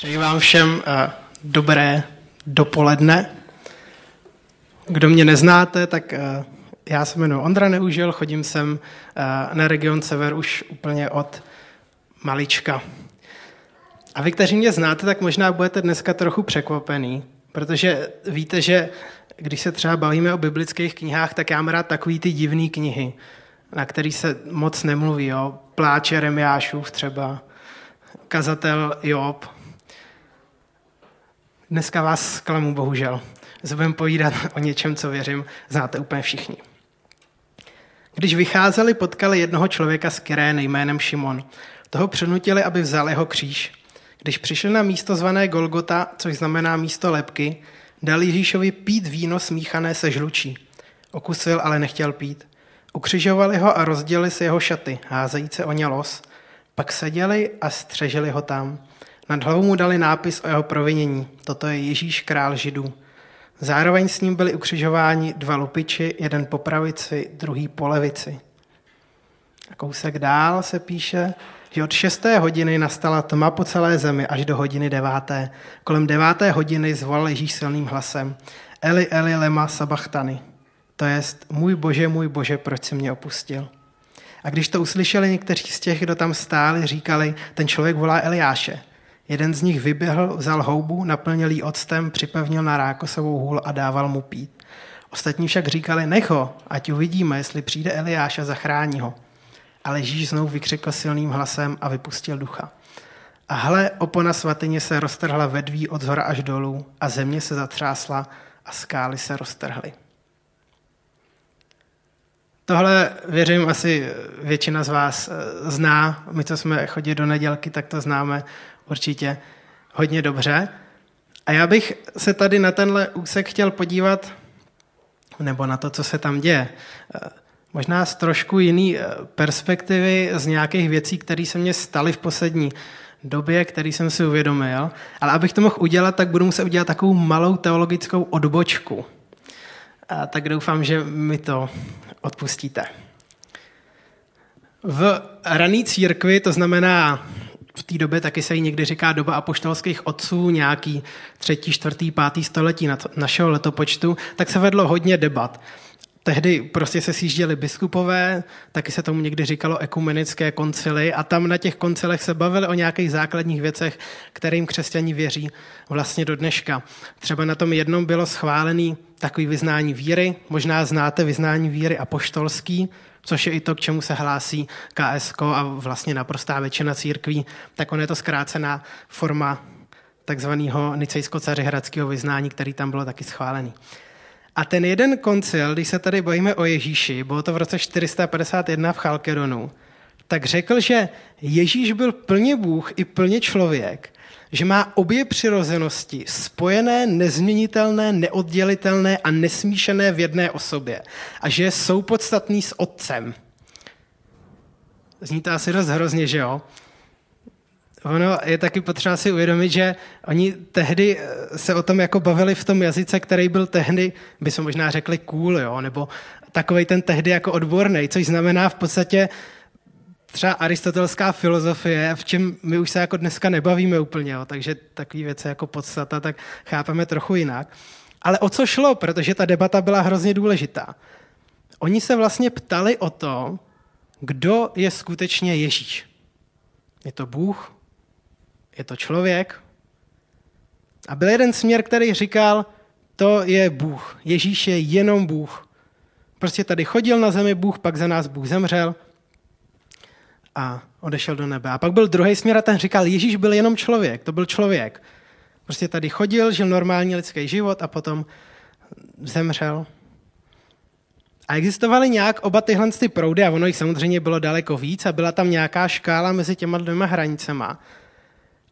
Přeji vám všem uh, dobré dopoledne. Kdo mě neznáte, tak uh, já se jmenuji Ondra Neužil, chodím sem uh, na region Sever už úplně od malička. A vy, kteří mě znáte, tak možná budete dneska trochu překvapený, protože víte, že když se třeba bavíme o biblických knihách, tak já mám rád takový ty divné knihy, na který se moc nemluví. Jo? Pláče Remiášův třeba, kazatel Job, Dneska vás zklamu, bohužel. Budeme povídat o něčem, co věřím, znáte úplně všichni. Když vycházeli, potkali jednoho člověka z Kyrény jménem Šimon. Toho přenutili, aby vzal jeho kříž. Když přišli na místo zvané Golgota, což znamená místo lepky, dal Ježíšovi pít víno smíchané se žlučí. Okusil, ale nechtěl pít. Ukřižovali ho a rozdělili si jeho šaty, házejíce o ně los. Pak seděli a střežili ho tam. Nad hlavou mu dali nápis o jeho provinění. Toto je Ježíš král židů. Zároveň s ním byli ukřižováni dva lupiči, jeden po pravici, druhý po levici. A kousek dál se píše, že od šesté hodiny nastala tma po celé zemi až do hodiny deváté. Kolem deváté hodiny zvolal Ježíš silným hlasem. Eli, Eli, lema sabachtany. To jest, můj bože, můj bože, proč jsi mě opustil? A když to uslyšeli někteří z těch, kdo tam stáli, říkali, ten člověk volá Eliáše. Jeden z nich vyběhl, vzal houbu, naplnil ji octem, připevnil na rákosovou hůl a dával mu pít. Ostatní však říkali, nech ho, ať uvidíme, jestli přijde Eliáš a zachrání ho. Ale Ježíš znovu vykřikl silným hlasem a vypustil ducha. A hle, opona svatyně se roztrhla vedví od zhora až dolů a země se zatřásla a skály se roztrhly. Tohle, věřím, asi většina z vás eh, zná. My, co jsme chodili do nedělky, tak to známe určitě hodně dobře. A já bych se tady na tenhle úsek chtěl podívat, nebo na to, co se tam děje, eh, možná z trošku jiný eh, perspektivy, z nějakých věcí, které se mně staly v poslední době, který jsem si uvědomil. Ale abych to mohl udělat, tak budu muset udělat takovou malou teologickou odbočku. A tak doufám, že mi to odpustíte. V rané církvi, to znamená v té době taky se jí někdy říká doba apoštolských otců, nějaký třetí, čtvrtý, pátý století našeho letopočtu, tak se vedlo hodně debat. Tehdy prostě se sjížděli biskupové, taky se tomu někdy říkalo ekumenické koncily a tam na těch koncilech se bavili o nějakých základních věcech, kterým křesťani věří vlastně do dneška. Třeba na tom jednom bylo schválený takový vyznání víry, možná znáte vyznání víry apoštolský, což je i to, k čemu se hlásí KSK a vlastně naprostá většina církví, tak on je to zkrácená forma takzvaného nicejsko-cařihradského vyznání, který tam bylo taky schválený. A ten jeden koncil, když se tady bojíme o Ježíši, bylo to v roce 451 v Chalkedonu, tak řekl, že Ježíš byl plně Bůh i plně člověk, že má obě přirozenosti spojené, nezměnitelné, neoddělitelné a nesmíšené v jedné osobě a že je soupodstatný s otcem. Zní to asi dost hrozně, že jo? Ono je taky potřeba si uvědomit, že oni tehdy eh, se o tom jako bavili v tom jazyce, který byl tehdy, by se možná řekli cool, jo? nebo takový ten tehdy jako odborný, což znamená v podstatě třeba aristotelská filozofie, v čem my už se jako dneska nebavíme úplně, jo? takže takové věci jako podstata, tak chápeme trochu jinak. Ale o co šlo, protože ta debata byla hrozně důležitá. Oni se vlastně ptali o to, kdo je skutečně Ježíš. Je to Bůh? Je to člověk? A byl jeden směr, který říkal, to je Bůh. Ježíš je jenom Bůh. Prostě tady chodil na zemi Bůh, pak za nás Bůh zemřel a odešel do nebe. A pak byl druhý směr a ten říkal, Ježíš byl jenom člověk, to byl člověk. Prostě tady chodil, žil normální lidský život a potom zemřel. A existovaly nějak oba tyhle ty proudy, a ono jich samozřejmě bylo daleko víc, a byla tam nějaká škála mezi těma dvěma hranicema.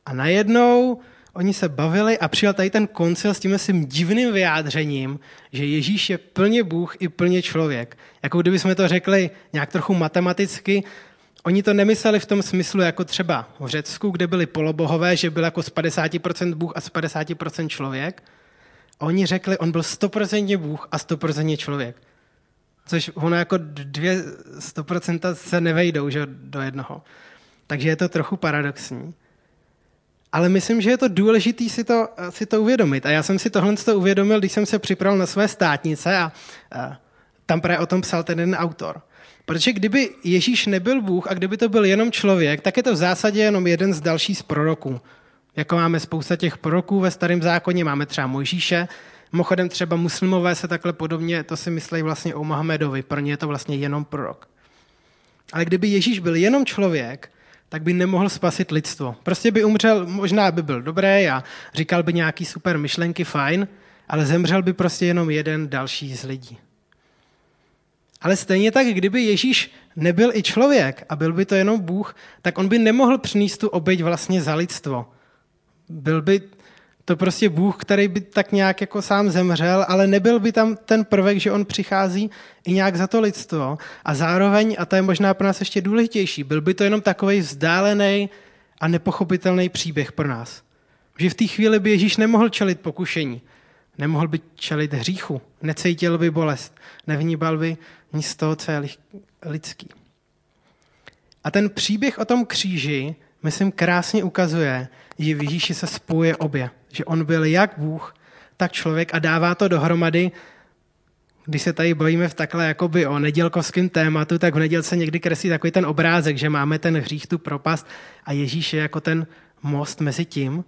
A najednou oni se bavili a přijal tady ten koncil s tím svým divným vyjádřením, že Ježíš je plně Bůh i plně člověk. Jako kdyby jsme to řekli nějak trochu matematicky, Oni to nemysleli v tom smyslu jako třeba v Řecku, kde byli polobohové, že byl jako z 50% Bůh a z 50% člověk. A oni řekli, on byl 100% Bůh a 100% člověk. Což ono jako dvě 100% se nevejdou že, do jednoho. Takže je to trochu paradoxní. Ale myslím, že je to důležité si to, si to uvědomit. A já jsem si tohle to uvědomil, když jsem se připravil na své státnice a, a tam právě o tom psal ten jeden autor. Protože kdyby Ježíš nebyl Bůh a kdyby to byl jenom člověk, tak je to v zásadě jenom jeden z dalších z proroků. Jako máme spousta těch proroků ve starém zákoně, máme třeba Mojžíše, Mimochodem třeba muslimové se takhle podobně, to si myslí vlastně o Mohamedovi, pro ně je to vlastně jenom prorok. Ale kdyby Ježíš byl jenom člověk, tak by nemohl spasit lidstvo. Prostě by umřel, možná by byl dobrý a říkal by nějaký super myšlenky, fajn, ale zemřel by prostě jenom jeden další z lidí. Ale stejně tak, kdyby Ježíš nebyl i člověk a byl by to jenom Bůh, tak on by nemohl přinést tu oběť vlastně za lidstvo. Byl by to prostě Bůh, který by tak nějak jako sám zemřel, ale nebyl by tam ten prvek, že on přichází i nějak za to lidstvo. A zároveň, a to je možná pro nás ještě důležitější, byl by to jenom takový vzdálený a nepochopitelný příběh pro nás. Že v té chvíli by Ježíš nemohl čelit pokušení, nemohl by čelit hříchu, necítil by bolest, nevníbal by nic z toho, co je lidský. A ten příběh o tom kříži, myslím, krásně ukazuje, že v Ježíši se spojuje obě. Že on byl jak Bůh, tak člověk a dává to dohromady. Když se tady bojíme v takhle jakoby o nedělkovském tématu, tak v nedělce někdy kreslí takový ten obrázek, že máme ten hřích, tu propast a Ježíš je jako ten most mezi tím.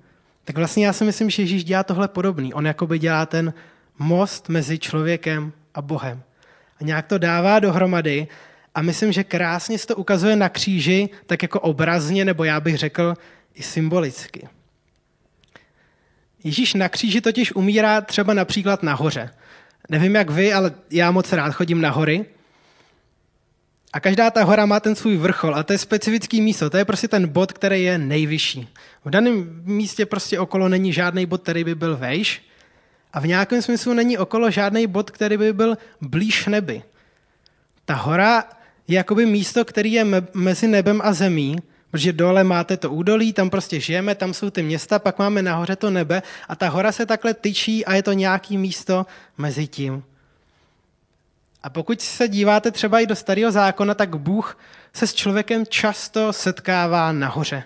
Tak vlastně já si myslím, že Ježíš dělá tohle podobný. On jakoby dělá ten most mezi člověkem a Bohem. A nějak to dává dohromady a myslím, že krásně se to ukazuje na kříži, tak jako obrazně, nebo já bych řekl i symbolicky. Ježíš na kříži totiž umírá třeba například nahoře. Nevím jak vy, ale já moc rád chodím na hory. A každá ta hora má ten svůj vrchol a to je specifický místo. To je prostě ten bod, který je nejvyšší. V daném místě prostě okolo není žádný bod, který by byl vejš. A v nějakém smyslu není okolo žádný bod, který by byl blíž nebi. Ta hora je jakoby místo, který je mezi nebem a zemí Protože dole máte to údolí, tam prostě žijeme, tam jsou ty města, pak máme nahoře to nebe a ta hora se takhle tyčí a je to nějaký místo mezi tím. A pokud se díváte třeba i do starého zákona, tak Bůh se s člověkem často setkává nahoře.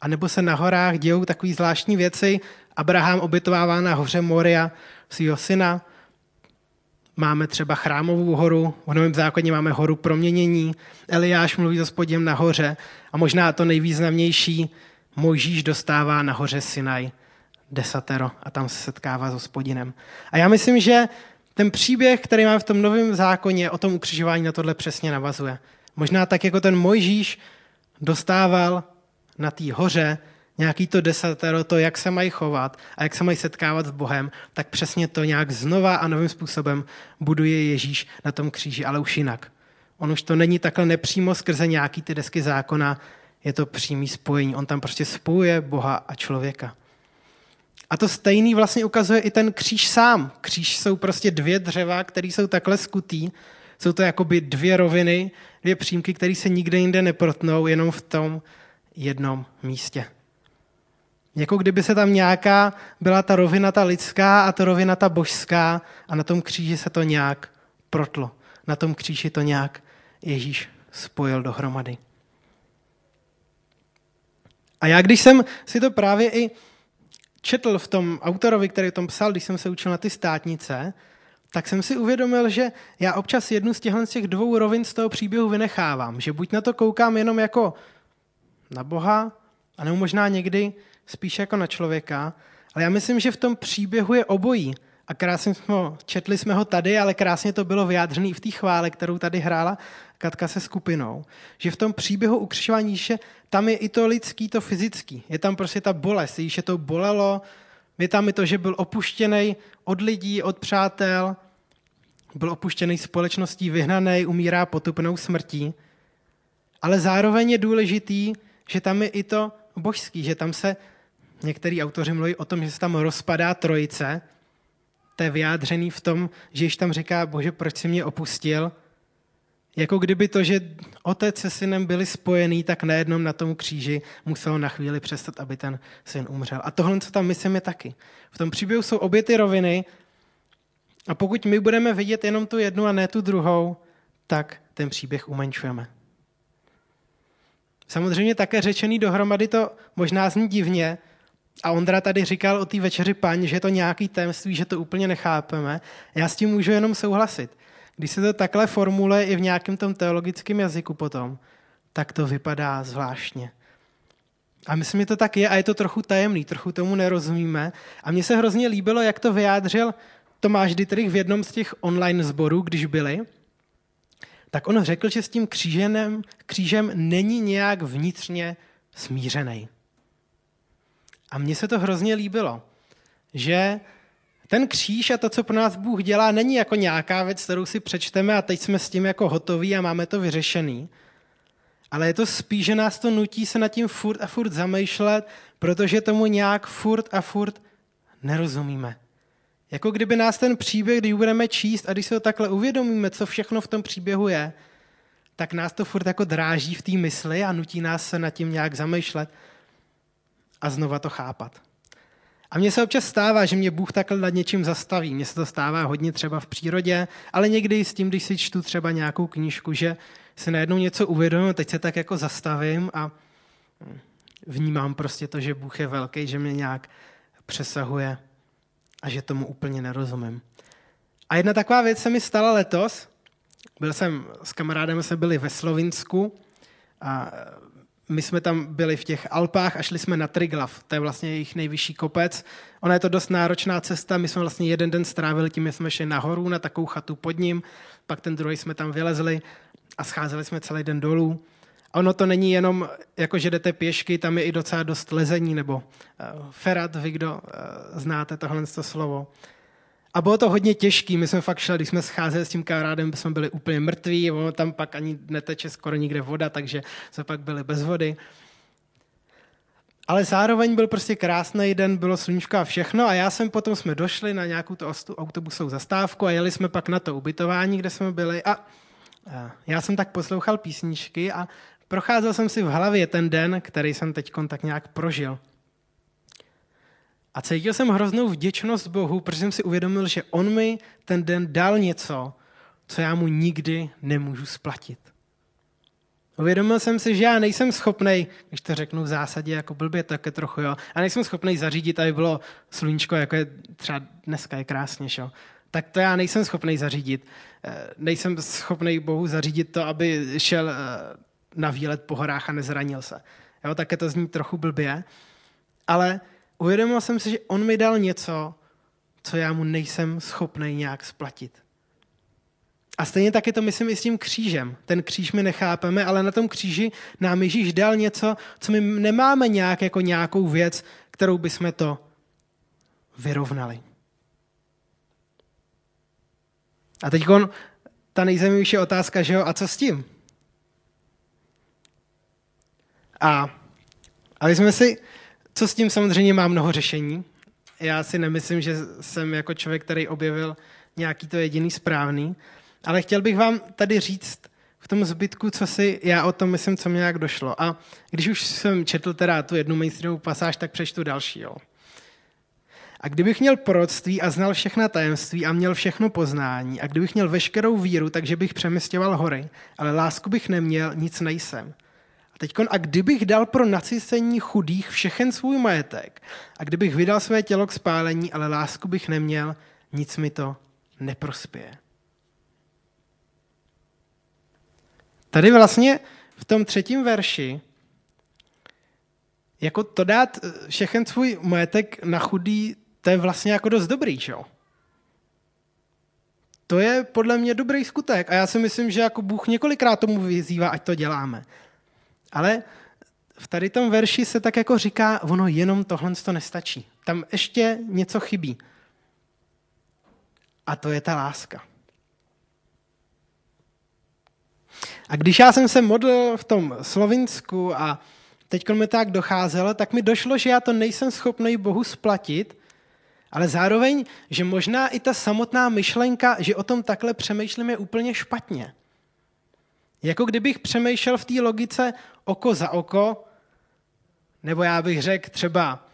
A nebo se na horách dějou takové zvláštní věci. Abraham obytovává na hoře Moria svého syna, Máme třeba chrámovou horu, v Novém zákoně máme horu proměnění, Eliáš mluví s spodím nahoře a možná to nejvýznamnější, Mojžíš dostává nahoře Sinaj desatero a tam se setkává s hospodinem. A já myslím, že ten příběh, který máme v tom novém zákoně, o tom ukřižování na tohle přesně navazuje. Možná tak, jako ten Mojžíš dostával na té hoře nějaký to desatero, to, jak se mají chovat a jak se mají setkávat s Bohem, tak přesně to nějak znova a novým způsobem buduje Ježíš na tom kříži, ale už jinak. On už to není takhle nepřímo skrze nějaký ty desky zákona, je to přímý spojení. On tam prostě spojuje Boha a člověka. A to stejný vlastně ukazuje i ten kříž sám. Kříž jsou prostě dvě dřeva, které jsou takhle skutý. Jsou to jakoby dvě roviny, dvě přímky, které se nikde jinde neprotnou, jenom v tom jednom místě. Jako kdyby se tam nějaká byla ta rovina ta lidská a ta rovina ta božská a na tom kříži se to nějak protlo. Na tom kříži to nějak Ježíš spojil dohromady. A já, když jsem si to právě i četl v tom autorovi, který tom psal, když jsem se učil na ty státnice, tak jsem si uvědomil, že já občas jednu z těchto z těch dvou rovin z toho příběhu vynechávám. Že buď na to koukám jenom jako na Boha, anebo možná někdy spíš jako na člověka, ale já myslím, že v tom příběhu je obojí. A krásně jsme ho, četli jsme ho tady, ale krásně to bylo vyjádřené i v té chvále, kterou tady hrála Katka se skupinou. Že v tom příběhu ukřižování Ježíše tam je i to lidský, to fyzický. Je tam prostě ta bolest. Ježíše to bolelo, je tam i to, že byl opuštěný od lidí, od přátel, byl opuštěný společností, vyhnaný, umírá potupnou smrtí. Ale zároveň je důležitý, že tam je i to božský, že tam se Některý autoři mluví o tom, že se tam rozpadá trojice. To je vyjádřený v tom, že již tam říká, bože, proč jsi mě opustil? Jako kdyby to, že otec se synem byli spojený, tak najednou na tom kříži muselo na chvíli přestat, aby ten syn umřel. A tohle, co tam myslím, je taky. V tom příběhu jsou obě ty roviny a pokud my budeme vidět jenom tu jednu a ne tu druhou, tak ten příběh umenšujeme. Samozřejmě také řečený dohromady to možná zní divně, a Ondra tady říkal o té večeři paň, že je to nějaký tajemství, že to úplně nechápeme. Já s tím můžu jenom souhlasit. Když se to takhle formuluje i v nějakém tom teologickém jazyku potom, tak to vypadá zvláštně. A myslím, že to tak je a je to trochu tajemný, trochu tomu nerozumíme. A mně se hrozně líbilo, jak to vyjádřil Tomáš Dietrich v jednom z těch online sborů, když byli, tak on řekl, že s tím kříženem, křížem není nějak vnitřně smířený. A mně se to hrozně líbilo, že ten kříž a to, co pro nás Bůh dělá, není jako nějaká věc, kterou si přečteme a teď jsme s tím jako hotoví a máme to vyřešený. Ale je to spíš, že nás to nutí se nad tím furt a furt zamýšlet, protože tomu nějak furt a furt nerozumíme. Jako kdyby nás ten příběh, když budeme číst a když se to takhle uvědomíme, co všechno v tom příběhu je, tak nás to furt jako dráží v té mysli a nutí nás se nad tím nějak zamýšlet a znova to chápat. A mně se občas stává, že mě Bůh takhle nad něčím zastaví. Mně se to stává hodně třeba v přírodě, ale někdy s tím, když si čtu třeba nějakou knížku, že si najednou něco uvědomím, teď se tak jako zastavím a vnímám prostě to, že Bůh je velký, že mě nějak přesahuje a že tomu úplně nerozumím. A jedna taková věc se mi stala letos. Byl jsem s kamarádem, jsme byli ve Slovinsku a my jsme tam byli v těch Alpách a šli jsme na Triglav, to je vlastně jejich nejvyšší kopec. Ona je to dost náročná cesta, my jsme vlastně jeden den strávili tím, že jsme šli nahoru na takovou chatu pod ním, pak ten druhý jsme tam vylezli a scházeli jsme celý den dolů. A ono to není jenom, jako že jdete pěšky, tam je i docela dost lezení, nebo uh, ferat, vy kdo uh, znáte tohle slovo. A bylo to hodně těžké, my jsme fakt šli, když jsme scházeli s tím kamarádem, jsme byli úplně mrtví, ono tam pak ani neteče skoro nikde voda, takže jsme pak byli bez vody. Ale zároveň byl prostě krásný den, bylo sluníčko a všechno a já jsem potom jsme došli na nějakou tu autobusovou zastávku a jeli jsme pak na to ubytování, kde jsme byli a já jsem tak poslouchal písničky a procházel jsem si v hlavě ten den, který jsem teď tak nějak prožil. A cítil jsem hroznou vděčnost Bohu, protože jsem si uvědomil, že On mi ten den dal něco, co já mu nikdy nemůžu splatit. Uvědomil jsem si, že já nejsem schopný, když to řeknu v zásadě jako blbě, tak je trochu jo, a nejsem schopný zařídit, aby bylo sluníčko, jako je třeba dneska je krásně, šo. tak to já nejsem schopný zařídit. Eh, nejsem schopný Bohu zařídit to, aby šel eh, na výlet po horách a nezranil se. Jo, také to zní trochu blbě, ale uvědomil jsem si, že on mi dal něco, co já mu nejsem schopný nějak splatit. A stejně tak je to, myslím, i s tím křížem. Ten kříž my nechápeme, ale na tom kříži nám Ježíš dal něco, co my nemáme nějak jako nějakou věc, kterou bychom to vyrovnali. A teď ta nejzajímavější otázka, že jo, a co s tím? A, ale jsme si, co s tím samozřejmě má mnoho řešení. Já si nemyslím, že jsem jako člověk, který objevil nějaký to jediný správný, ale chtěl bych vám tady říct v tom zbytku, co si já o tom myslím, co mě nějak došlo. A když už jsem četl teda tu jednu mainstreamovou pasáž, tak přečtu další. Jo. A kdybych měl proroctví a znal všechna tajemství a měl všechno poznání, a kdybych měl veškerou víru, takže bych přemysťoval hory, ale lásku bych neměl, nic nejsem. A teď, a kdybych dal pro nasycení chudých všechen svůj majetek, a kdybych vydal své tělo k spálení, ale lásku bych neměl, nic mi to neprospěje. Tady vlastně v tom třetím verši jako to dát všechen svůj majetek na chudý to je vlastně jako dost dobrý, čo? To je podle mě dobrý skutek a já si myslím, že jako Bůh několikrát tomu vyzývá, ať to děláme. Ale v tady tom verši se tak jako říká, ono jenom tohle to nestačí. Tam ještě něco chybí. A to je ta láska. A když já jsem se modlil v tom Slovinsku a teď mi tak docházelo, tak mi došlo, že já to nejsem schopný Bohu splatit, ale zároveň, že možná i ta samotná myšlenka, že o tom takhle přemýšlím, je úplně špatně. Jako kdybych přemýšlel v té logice oko za oko, nebo já bych řekl třeba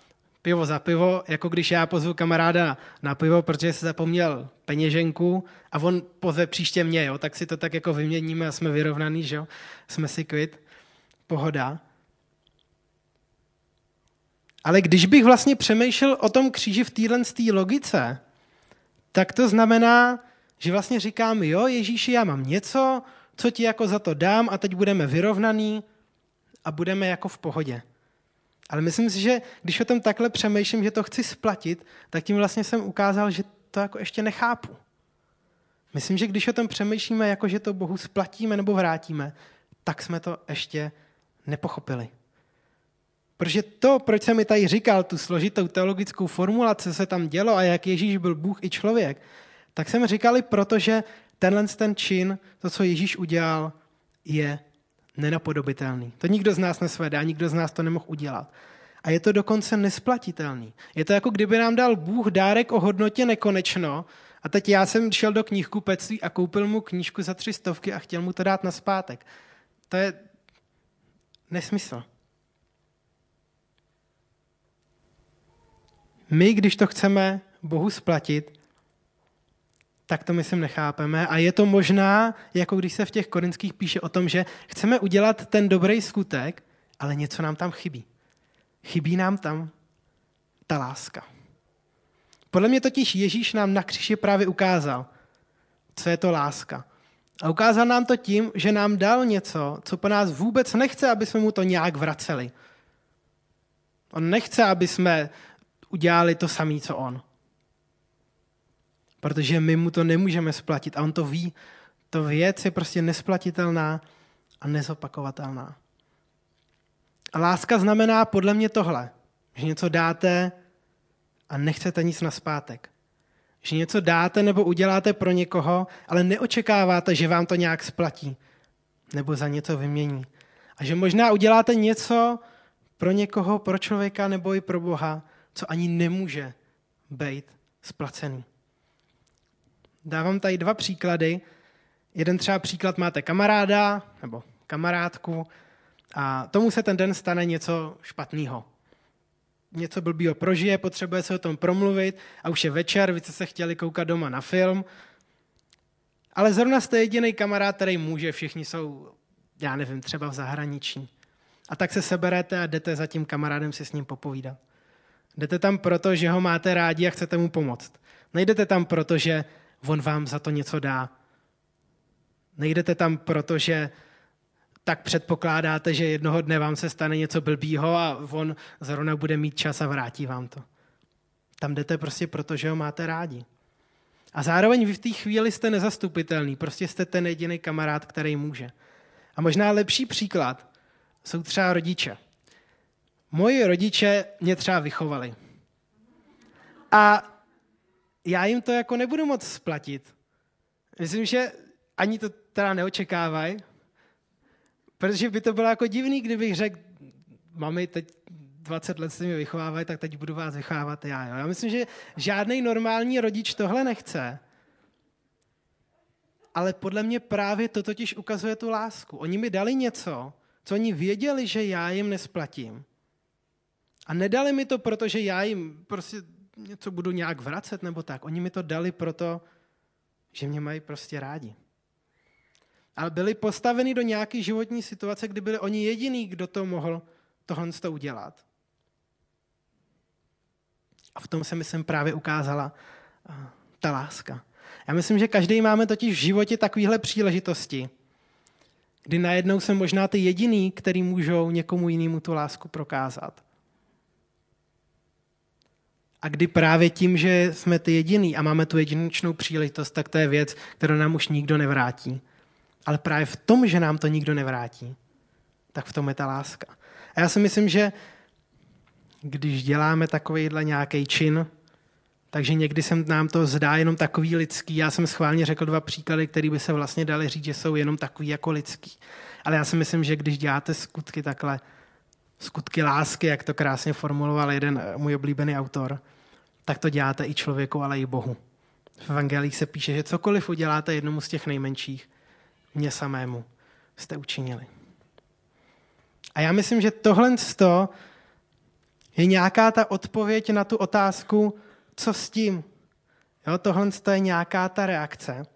pivo za pivo, jako když já pozvu kamaráda na pivo, protože se zapomněl peněženku a on pozve příště mě, jo, tak si to tak jako vyměníme a jsme vyrovnaný, že jo? jsme si kvit, pohoda. Ale když bych vlastně přemýšlel o tom kříži v téhle logice, tak to znamená, že vlastně říkám, jo, Ježíši, já mám něco, co ti jako za to dám a teď budeme vyrovnaný a budeme jako v pohodě. Ale myslím si, že když o tom takhle přemýšlím, že to chci splatit, tak tím vlastně jsem ukázal, že to jako ještě nechápu. Myslím, že když o tom přemýšlíme, jako že to Bohu splatíme nebo vrátíme, tak jsme to ještě nepochopili. Protože to, proč jsem mi tady říkal tu složitou teologickou formulaci, co se tam dělo a jak Ježíš byl Bůh i člověk, tak jsem říkali, protože tenhle ten čin, to, co Ježíš udělal, je nenapodobitelný. To nikdo z nás nesvedá, nikdo z nás to nemohl udělat. A je to dokonce nesplatitelný. Je to jako kdyby nám dal Bůh dárek o hodnotě nekonečno a teď já jsem šel do knihkupectví a koupil mu knížku za tři stovky a chtěl mu to dát na zpátek. To je nesmysl. My, když to chceme Bohu splatit, tak to myslím nechápeme. A je to možná, jako když se v těch korinských píše o tom, že chceme udělat ten dobrý skutek, ale něco nám tam chybí. Chybí nám tam ta láska. Podle mě totiž Ježíš nám na křiži právě ukázal, co je to láska. A ukázal nám to tím, že nám dal něco, co po nás vůbec nechce, aby jsme mu to nějak vraceli. On nechce, aby jsme udělali to samé, co on. Protože my mu to nemůžeme splatit a on to ví. To věc je prostě nesplatitelná a nezopakovatelná. A láska znamená podle mě tohle, že něco dáte a nechcete nic na zpátek. Že něco dáte nebo uděláte pro někoho, ale neočekáváte, že vám to nějak splatí nebo za něco vymění. A že možná uděláte něco pro někoho, pro člověka nebo i pro Boha, co ani nemůže být splacený. Dávám tady dva příklady. Jeden třeba příklad máte kamaráda nebo kamarádku a tomu se ten den stane něco špatného. Něco blbýho prožije, potřebuje se o tom promluvit a už je večer, vy jste se chtěli koukat doma na film. Ale zrovna jste jediný kamarád, který může, všichni jsou, já nevím, třeba v zahraničí. A tak se seberete a jdete za tím kamarádem si s ním popovídat. Jdete tam proto, že ho máte rádi a chcete mu pomoct. Nejdete tam proto, že on vám za to něco dá. Nejdete tam proto, že tak předpokládáte, že jednoho dne vám se stane něco blbýho a on zrovna bude mít čas a vrátí vám to. Tam jdete prostě proto, že ho máte rádi. A zároveň vy v té chvíli jste nezastupitelný, prostě jste ten jediný kamarád, který může. A možná lepší příklad jsou třeba rodiče. Moji rodiče mě třeba vychovali. A já jim to jako nebudu moc splatit. Myslím, že ani to teda neočekávají, protože by to bylo jako divný, kdybych řekl, mami, teď 20 let se mi vychovávají, tak teď budu vás vychovávat já. Jo? Já myslím, že žádný normální rodič tohle nechce. Ale podle mě právě to totiž ukazuje tu lásku. Oni mi dali něco, co oni věděli, že já jim nesplatím. A nedali mi to, protože já jim prostě něco budu nějak vracet nebo tak. Oni mi to dali proto, že mě mají prostě rádi. Ale byli postaveni do nějaké životní situace, kdy byli oni jediný, kdo to mohl tohle to udělat. A v tom se, myslím, právě ukázala ta láska. Já myslím, že každý máme totiž v životě takovéhle příležitosti, kdy najednou jsme možná ty jediný, který můžou někomu jinému tu lásku prokázat. A kdy právě tím, že jsme ty jediný a máme tu jedinečnou příležitost, tak to je věc, kterou nám už nikdo nevrátí. Ale právě v tom, že nám to nikdo nevrátí, tak v tom je ta láska. A já si myslím, že když děláme takovýhle nějaký čin, takže někdy se nám to zdá jenom takový lidský. Já jsem schválně řekl dva příklady, které by se vlastně dali říct, že jsou jenom takový jako lidský. Ale já si myslím, že když děláte skutky takhle, skutky lásky, jak to krásně formuloval jeden eh, můj oblíbený autor, tak to děláte i člověku, ale i Bohu. V evangelích se píše, že cokoliv uděláte jednomu z těch nejmenších, mě samému jste učinili. A já myslím, že tohle je nějaká ta odpověď na tu otázku, co s tím. Jo, tohle je nějaká ta reakce.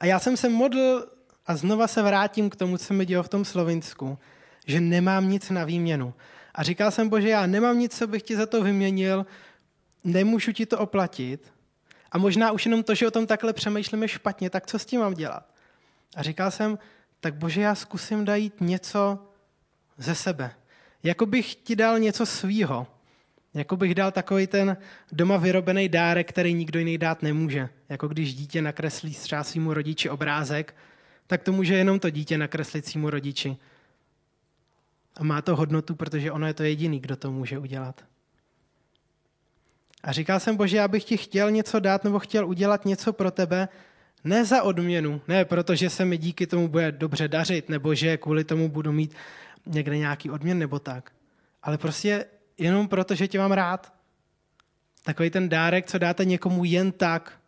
A já jsem se modl a znova se vrátím k tomu, co mi dělo v tom Slovinsku, že nemám nic na výměnu. A říkal jsem, Bože, já nemám nic, co bych ti za to vyměnil, nemůžu ti to oplatit. A možná už jenom to, že o tom takhle přemýšlíme špatně, tak co s tím mám dělat? A říkal jsem, tak Bože, já zkusím dát něco ze sebe. Jako bych ti dal něco svýho. Jako bych dal takový ten doma vyrobený dárek, který nikdo jiný dát nemůže. Jako když dítě nakreslí třeba svýmu rodiči obrázek, tak to může jenom to dítě nakreslit svýmu rodiči. A má to hodnotu, protože ono je to jediný, kdo to může udělat. A říkal jsem, Bože, já bych ti chtěl něco dát nebo chtěl udělat něco pro tebe, ne za odměnu, ne protože se mi díky tomu bude dobře dařit, nebo že kvůli tomu budu mít někde nějaký odměn nebo tak. Ale prostě jenom proto, že tě mám rád. Takový ten dárek, co dáte někomu jen tak.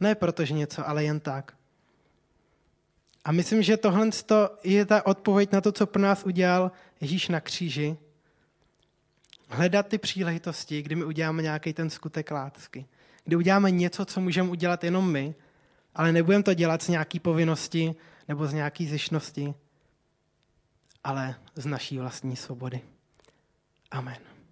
Ne protože něco, ale jen tak. A myslím, že tohle je ta odpověď na to, co pro nás udělal Ježíš na kříži. Hledat ty příležitosti, kdy my uděláme nějaký ten skutek lásky. Kdy uděláme něco, co můžeme udělat jenom my, ale nebudeme to dělat z nějaký povinnosti nebo z nějaký zjišnosti, ale z naší vlastní svobody. Amen.